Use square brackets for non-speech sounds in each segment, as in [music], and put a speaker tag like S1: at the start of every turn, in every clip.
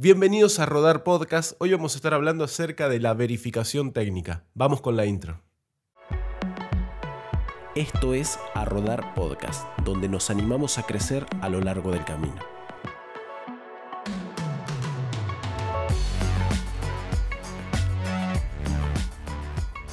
S1: Bienvenidos a Rodar Podcast. Hoy vamos a estar hablando acerca de la verificación técnica. Vamos con la intro. Esto es A Rodar Podcast, donde nos animamos a crecer a lo largo del camino.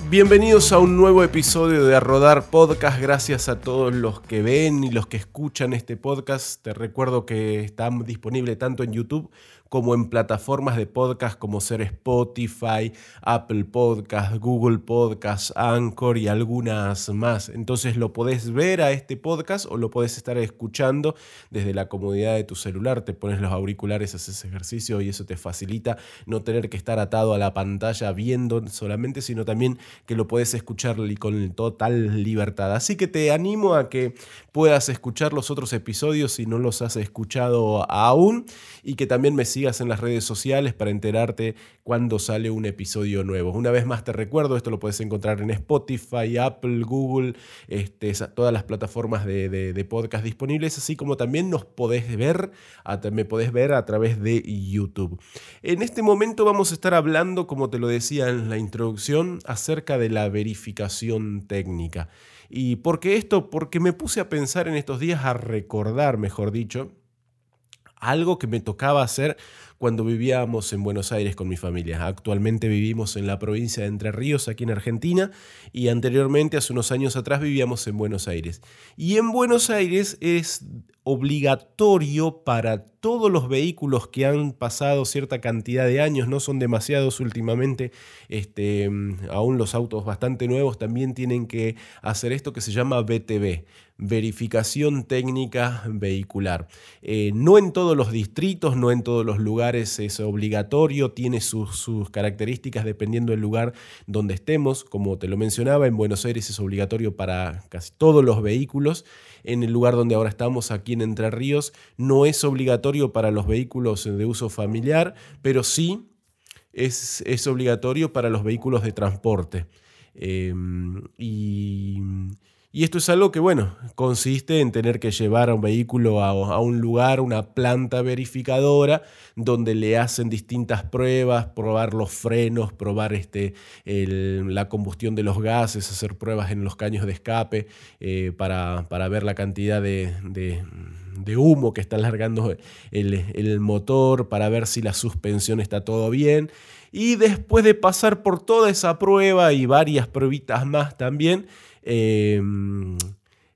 S1: Bienvenidos a un nuevo episodio de A Rodar Podcast. Gracias a todos los que ven y los que escuchan este podcast. Te recuerdo que está disponible tanto en YouTube como en plataformas de podcast como ser Spotify, Apple Podcast, Google Podcast, Anchor y algunas más. Entonces lo podés ver a este podcast o lo podés estar escuchando desde la comodidad de tu celular. Te pones los auriculares, haces ejercicio y eso te facilita no tener que estar atado a la pantalla viendo solamente, sino también que lo puedes escuchar con total libertad. Así que te animo a que puedas escuchar los otros episodios si no los has escuchado aún y que también me sigas en las redes sociales para enterarte cuando sale un episodio nuevo. Una vez más te recuerdo, esto lo puedes encontrar en Spotify, Apple, Google, este, todas las plataformas de, podcast disponibles, así como también nos podés ver, me podés ver a través de YouTube. En este momento vamos a estar hablando, como te lo decía en la introducción, acerca de la verificación técnica. ¿Y por qué esto? Porque me puse a pensar en estos días, a recordar, mejor dicho, algo que me tocaba hacer cuando vivíamos en Buenos Aires con mi familia. Actualmente vivimos en la provincia de Entre Ríos, aquí en Argentina, y anteriormente, hace unos años atrás, vivíamos en Buenos Aires. Y en Buenos Aires es obligatorio para todos los vehículos que han pasado cierta cantidad de años, no son demasiados últimamente, este, aún los autos bastante nuevos también tienen que hacer esto que se llama BTV, verificación técnica vehicular. Eh, no en todos los distritos, no en todos los lugares es obligatorio, tiene sus, sus características dependiendo del lugar donde estemos, como te lo mencionaba, en Buenos Aires es obligatorio para casi todos los vehículos, en el lugar donde ahora estamos, aquí en Entre Ríos, no es obligatorio para los vehículos de uso familiar, pero sí es, es obligatorio para los vehículos de transporte. Em, y y esto es algo que, bueno, consiste en tener que llevar a un vehículo a, un lugar, una planta verificadora, donde le hacen distintas pruebas, probar los frenos, probar este, la combustión de los gases, hacer pruebas en los caños de escape eh, para, ver la cantidad de, humo que está largando el, el motor, para ver si la suspensión está todo bien. Y después de pasar por toda esa prueba y varias pruebitas más también, Em,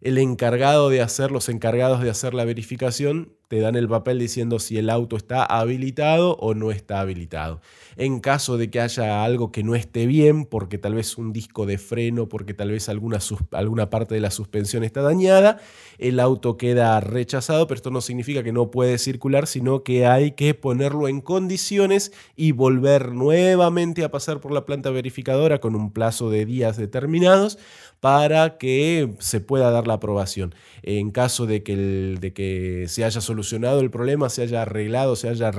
S1: el encargado de hacer, los encargados de hacer la verificación, te dan el papel diciendo si el auto está habilitado o no está habilitado. En caso de que haya algo que no esté bien, porque tal vez un disco de freno, porque tal vez alguna, alguna parte de la suspensión está dañada, el auto queda rechazado, pero esto no significa que no puede circular, sino que hay que ponerlo en condiciones y volver nuevamente a pasar por la planta verificadora con un plazo de días determinados para que se pueda dar la aprobación. En caso de que, de que se haya solucionado el problema, se haya arreglado, se haya,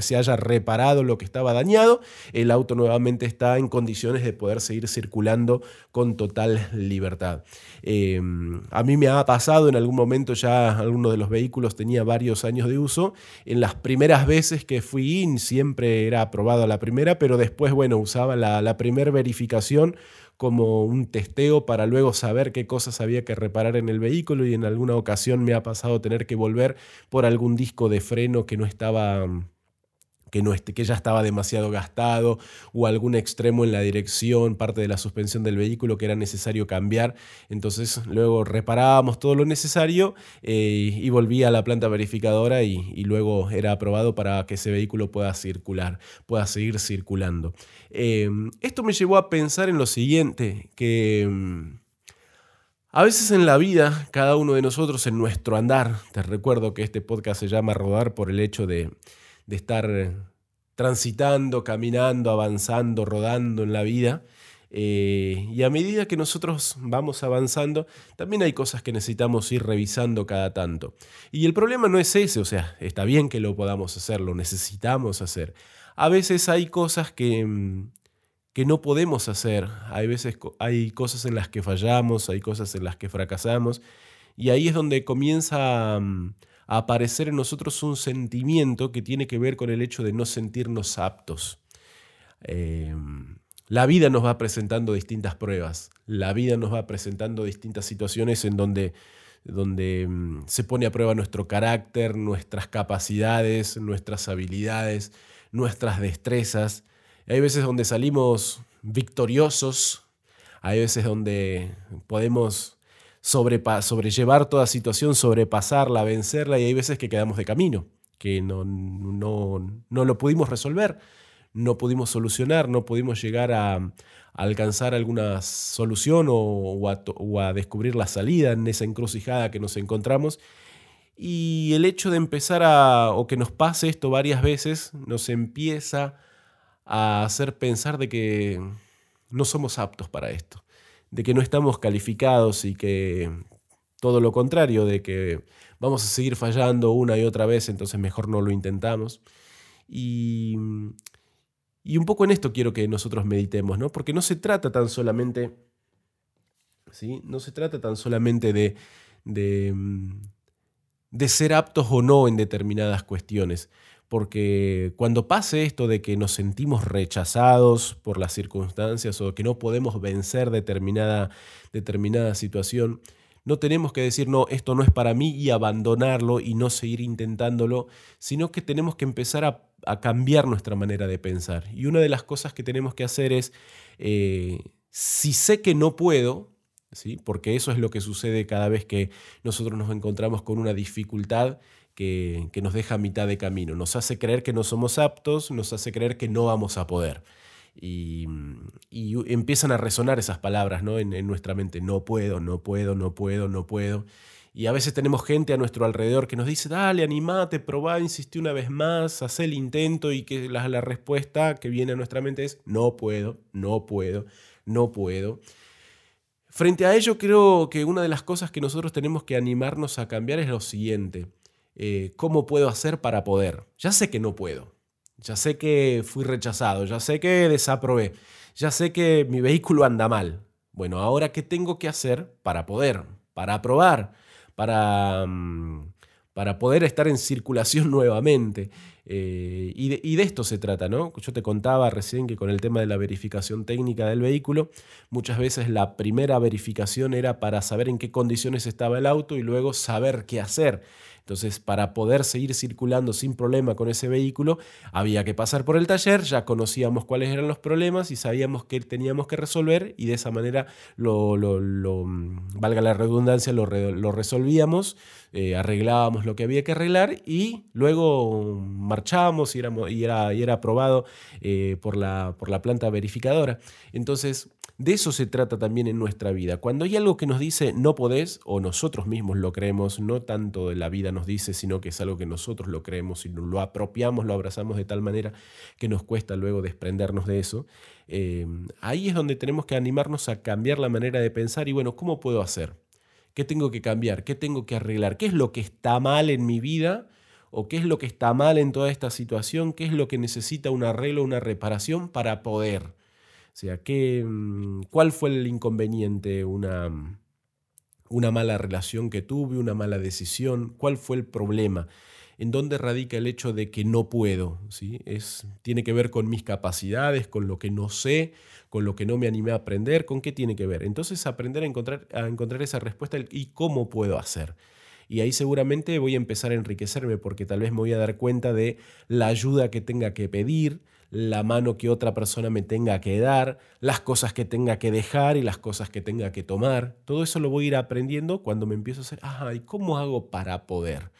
S1: se haya reparado lo que estaba dañado, el auto nuevamente está en condiciones de poder seguir circulando con total libertad. Em, a mí me ha pasado en algún momento ya alguno de los vehículos tenía varios años de uso. En las primeras veces que fui siempre era aprobado la primera, pero después, bueno, usaba la primera verificación como un testeo para luego saber qué cosas había que reparar en el vehículo y en alguna ocasión me ha pasado tener que volver por algún disco de freno que no estaba que, no que ya estaba demasiado gastado o algún extremo en la dirección, parte de la suspensión del vehículo que era necesario cambiar. Entonces luego reparábamos todo lo necesario eh, y volvía a la planta verificadora y, luego era aprobado para que ese vehículo pueda circular, pueda seguir circulando. Eh, esto me llevó a pensar en lo siguiente, que... Mm, a veces en la vida, cada uno de nosotros en nuestro andar, te recuerdo que este podcast se llama Rodar por el hecho de, de estar transitando, caminando, avanzando, rodando en la vida. Eh, y a medida que nosotros vamos avanzando, también hay cosas que necesitamos ir revisando cada tanto. Y el problema no es ese, o sea, está bien que lo podamos hacer, lo necesitamos hacer. A veces hay cosas que, mm, que no podemos hacer, hay veces hay cosas en las que fallamos, hay cosas en las que fracasamos, y ahí es donde comienza mm, aparecer en nosotros un sentimiento que tiene que ver con el hecho de no sentirnos aptos. Em, la vida nos va presentando distintas pruebas, la vida nos va presentando distintas situaciones en donde, donde mm, se pone a prueba nuestro carácter, nuestras capacidades, nuestras habilidades, nuestras destrezas. Hay veces donde salimos victoriosos, hay veces donde podemos sobrellevar toda situación, sobrepasarla, vencerla, y hay veces que quedamos de camino, que no, no, lo pudimos resolver, no pudimos solucionar, no pudimos llegar a, alcanzar alguna solución o, a, descubrir la salida en esa encrucijada que nos encontramos. Y el hecho de empezar a, o que nos pase esto varias veces, nos empieza a hacer pensar de que no somos aptos para esto de que no estamos calificados y que todo lo contrario, de que vamos a seguir fallando una y otra vez, entonces mejor no lo intentamos. Y, y un poco en esto quiero que nosotros meditemos, ¿no? Porque no se trata tan solamente, ¿sí? No se trata tan solamente de, de, de ser aptos o no en determinadas cuestiones, porque cuando pase esto de que nos sentimos rechazados por las circunstancias o que no podemos vencer determinada, determinada situación, no tenemos que decir, no, esto no es para mí y abandonarlo y no seguir intentándolo, sino que tenemos que empezar a, cambiar nuestra manera de pensar. Y una de las cosas que tenemos que hacer es, eh, si sé que no puedo, ¿sí? porque eso es lo que sucede cada vez que nosotros nos encontramos con una dificultad, que, nos deja a mitad de camino. Nos hace creer que no somos aptos, nos hace creer que no vamos a poder. Y, empiezan a resonar esas palabras ¿no? en, nuestra mente. No puedo, no puedo, no puedo, no puedo. Y a veces tenemos gente a nuestro alrededor que nos dice, dale, animate, probá, insistí una vez más, haz el intento y que la, la respuesta que viene a nuestra mente es, no puedo, no puedo, no puedo. Frente a ello, creo que una de las cosas que nosotros tenemos que animarnos a cambiar es lo siguiente. Eh, ¿cómo puedo hacer para poder? Ya sé que no puedo, ya sé que fui rechazado, ya sé que desaprobé, ya sé que mi vehículo anda mal. Bueno, ahora ¿qué tengo que hacer para poder, para aprobar, para, mm, para poder estar en circulación [laughs] nuevamente? Eh, y, de, y, de, esto se trata, ¿no? Yo te contaba recién que con el tema de la verificación técnica del vehículo, muchas veces la primera verificación era para saber en qué condiciones estaba el auto y luego saber qué hacer. Entonces, para poder seguir circulando sin problema con ese vehículo, había que pasar por el taller, ya conocíamos cuáles eran los problemas y sabíamos qué teníamos que resolver y de esa manera, lo, mm, valga la redundancia, lo, resolvíamos, eh, arreglábamos lo que había que arreglar y luego marchábamos y, era, y era aprobado eh, por, la, por la planta verificadora. Entonces, de eso se trata también en nuestra vida. Cuando hay algo que nos dice no podés, o nosotros mismos lo creemos, no tanto la vida nos dice, sino que es algo que nosotros lo creemos y lo apropiamos, lo abrazamos de tal manera que nos cuesta luego desprendernos de eso, eh, ahí es donde tenemos que animarnos a cambiar la manera de pensar y bueno, ¿cómo puedo hacer? ¿Qué tengo que cambiar? ¿Qué tengo que arreglar? ¿Qué es lo que está mal en mi vida? ¿O qué es lo que está mal en toda esta situación? ¿Qué es lo que necesita un arreglo, una reparación para poder? O sea, ¿qué, mm, ¿cuál fue el inconveniente? Una, una mala relación que tuve, una mala decisión, ¿cuál fue el problema? ¿En dónde radica el hecho de que no puedo? ¿Sí? Es, tiene que ver con mis capacidades, con lo que no sé, con lo que no me animé a aprender, ¿con qué tiene que ver? Entonces aprender a encontrar, a encontrar esa respuesta y cómo puedo hacer. Y ahí seguramente voy a empezar a enriquecerme porque tal vez me voy a dar cuenta de la ayuda que tenga que pedir, la mano que otra persona me tenga que dar, las cosas que tenga que dejar y las cosas que tenga que tomar. Todo eso lo voy a ir aprendiendo cuando me empiezo a hacer, ajá, ¿y cómo hago para poder?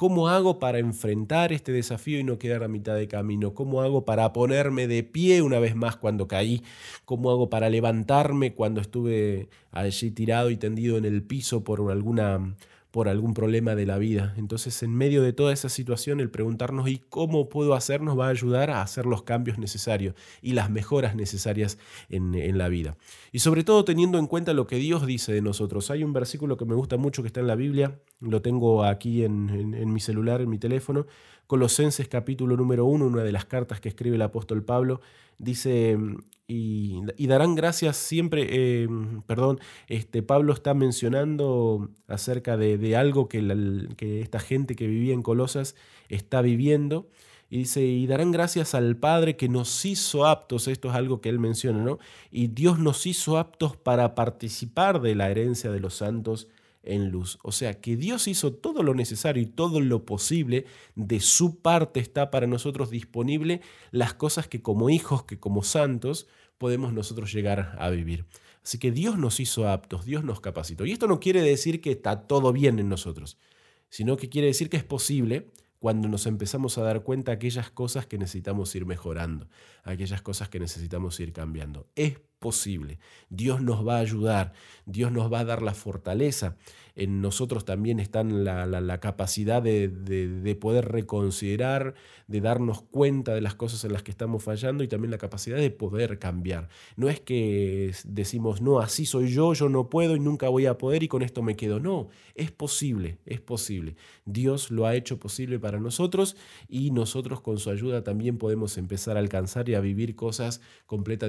S1: ¿Cómo hago para enfrentar este desafío y no quedar a mitad de camino? ¿Cómo hago para ponerme de pie una vez más cuando caí? ¿Cómo hago para levantarme cuando estuve allí tirado y tendido en el piso por alguna por algún problema de la vida. Entonces, en medio de toda esa situación, el preguntarnos ¿y cómo puedo hacer? nos va a ayudar a hacer los cambios necesarios y las mejoras necesarias en, la vida. Y sobre todo teniendo en cuenta lo que Dios dice de nosotros. Hay un versículo que me gusta mucho que está en la Biblia, lo tengo aquí en, en mi celular, en mi teléfono, Colosenses capítulo número 1, una de las cartas que escribe el apóstol Pablo, dice, y, darán gracias siempre, eh, perdón, este, Pablo está mencionando acerca de, algo que, que esta gente que vivía en Colosas está viviendo. Y dice, y darán gracias al Padre que nos hizo aptos, esto es algo que él menciona, ¿no? Y Dios nos hizo aptos para participar de la herencia de los santos en luz. O sea, que Dios hizo todo lo necesario y todo lo posible, de su parte está para nosotros disponible las cosas que como hijos, que como santos, podemos nosotros llegar a vivir. Así que Dios nos hizo aptos, Dios nos capacitó. Y esto no quiere decir que está todo bien en nosotros, sino que quiere decir que es posible cuando nos empezamos a dar cuenta de aquellas cosas que necesitamos ir mejorando, aquellas cosas que necesitamos ir cambiando. Es posible. Dios nos va a ayudar, Dios nos va a dar la fortaleza. En nosotros también está la, la, capacidad de, de, poder reconsiderar, de darnos cuenta de las cosas en las que estamos fallando y también la capacidad de poder cambiar. No es que decimos, no, así soy yo, yo no puedo y nunca voy a poder y con esto me quedo. No, es posible, es posible. Dios lo ha hecho posible para nosotros y nosotros con su ayuda también podemos empezar a alcanzar y a vivir cosas completa,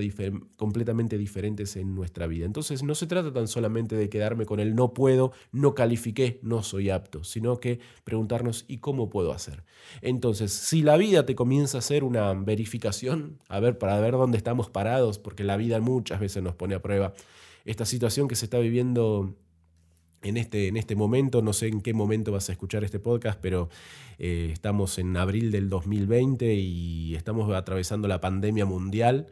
S1: completamente diferentes en nuestra vida. Entonces no se trata tan solamente de quedarme con el no puedo, no califiqué, no soy apto, sino que preguntarnos ¿y cómo puedo hacer? Entonces, si la vida te comienza a hacer una verificación, a ver, para ver dónde estamos parados, porque la vida muchas veces nos pone a prueba, esta situación que se está viviendo en este, en este momento, no sé en qué momento vas a escuchar este podcast, pero eh, estamos en abril del 2020 y estamos atravesando la pandemia mundial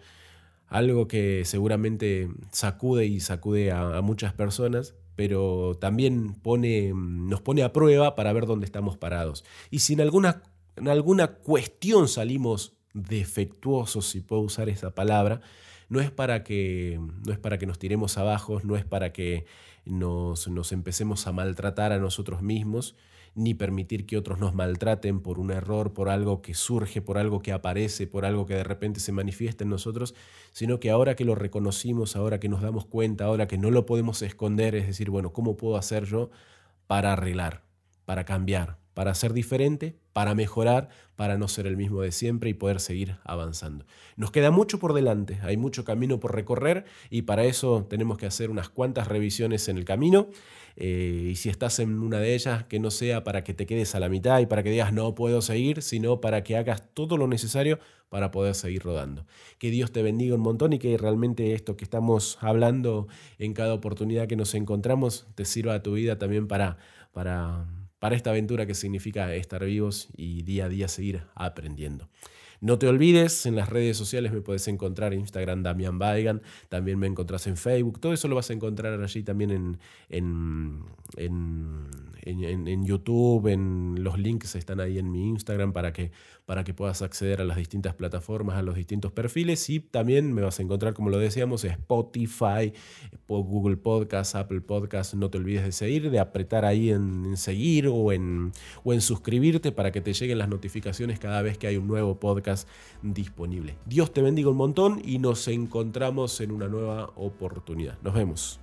S1: algo que seguramente sacude y sacude a, muchas personas, pero también pone, nos pone a prueba para ver dónde estamos parados. Y si en alguna, en alguna cuestión salimos defectuosos, si puedo usar esa palabra, no es para que, no es para que nos tiremos abajo, no es para que nos, nos empecemos a maltratar a nosotros mismos, ni permitir que otros nos maltraten por un error, por algo que surge, por algo que aparece, por algo que de repente se manifiesta en nosotros, sino que ahora que lo reconocimos, ahora que nos damos cuenta, ahora que no lo podemos esconder, es decir, bueno, ¿cómo puedo hacer yo para arreglar, para cambiar, para ser diferente, para mejorar, para no ser el mismo de siempre y poder seguir avanzando. Nos queda mucho por delante, hay mucho camino por recorrer y para eso tenemos que hacer unas cuantas revisiones en el camino eh, y si estás en una de ellas, que no sea para que te quedes a la mitad y para que digas no puedo seguir, sino para que hagas todo lo necesario para poder seguir rodando. Que Dios te bendiga un montón y que realmente esto que estamos hablando en cada oportunidad que nos encontramos te sirva a tu vida también para, para, para esta aventura que significa estar vivos y día a día seguir aprendiendo. No te olvides, en las redes sociales me puedes encontrar en Instagram Damian Baigan, también me encontrás en Facebook, todo eso lo vas a encontrar allí también en, en, en, en, YouTube, en los links están ahí en mi Instagram para que, para que puedas acceder a las distintas plataformas, a los distintos perfiles y también me vas a encontrar, como lo decíamos, Spotify, Google Podcast, Apple Podcast, no te olvides de seguir, de apretar ahí en, seguir o en, o en suscribirte para que te lleguen las notificaciones cada vez que hay un nuevo podcast disponible. Dios te bendiga un montón y nos encontramos en una nueva oportunidad. Nos vemos.